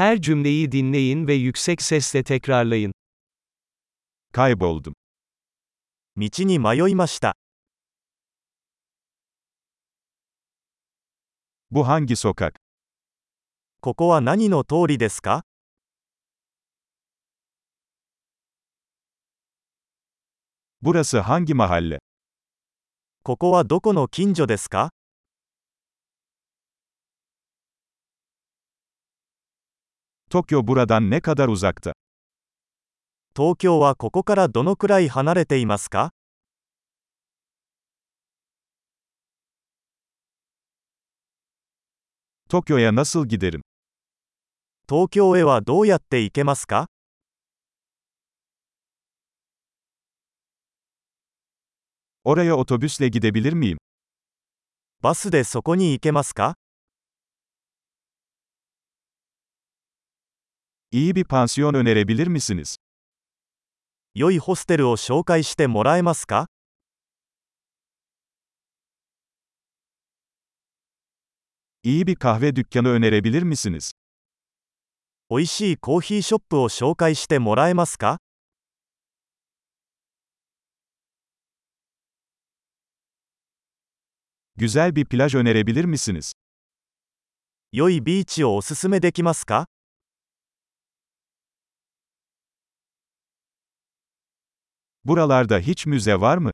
Her cümleyi dinleyin ve yüksek sesle tekrarlayın. Kayboldum. 道に迷いました。 Bu hangi sokak? ここは何の通りですか Burası hangi mahalle? ここはどこの近所ですか Tokyo buradan ne kadar uzakta? 東京はここからどのくらい離れていますか Tokyo'ya nasıl giderim? 東京へはどうやって行けますか Oraya otobüsle gidebilir miyim? バスでそこに行けますか İyi bir pansiyon önerebilir misiniz? 良いホステルを紹介してもらえますか İyi bir kahve dükkanı önerebilir misiniz? 美味しいコーヒーショップを紹介してもらえますか Güzel bir plaj önerebilir misiniz? 良いビーチをおすすめできますか Buralarda hiç müze var mı?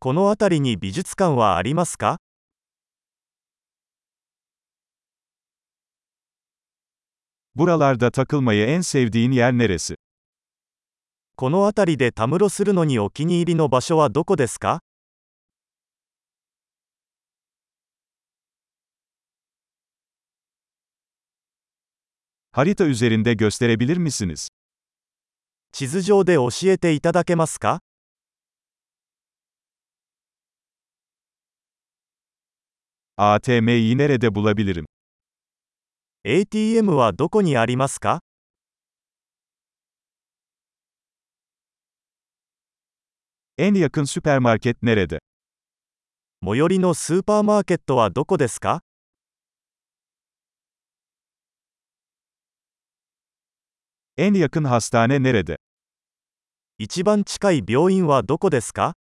この辺りに美術館はありますか Buralarda takılmayı en sevdiğin yer neresi? この辺りでたむろするのにお気に入りの場所はどこですか Harita üzerinde gösterebilir misiniz? 地図上で教えていただけますか ATM'yi nerede bulabilirim? ATM はどこにありますか En yakın süpermarket nerede? 最寄りのスーパーマーケットはどこですか En yakın hastane nerede? 一番近い病院はどこですか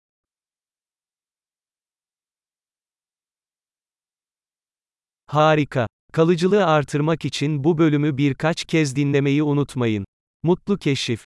Harika. Kalıcılığı artırmak için bu bölümü birkaç kez dinlemeyi unutmayın. Mutlu keşif.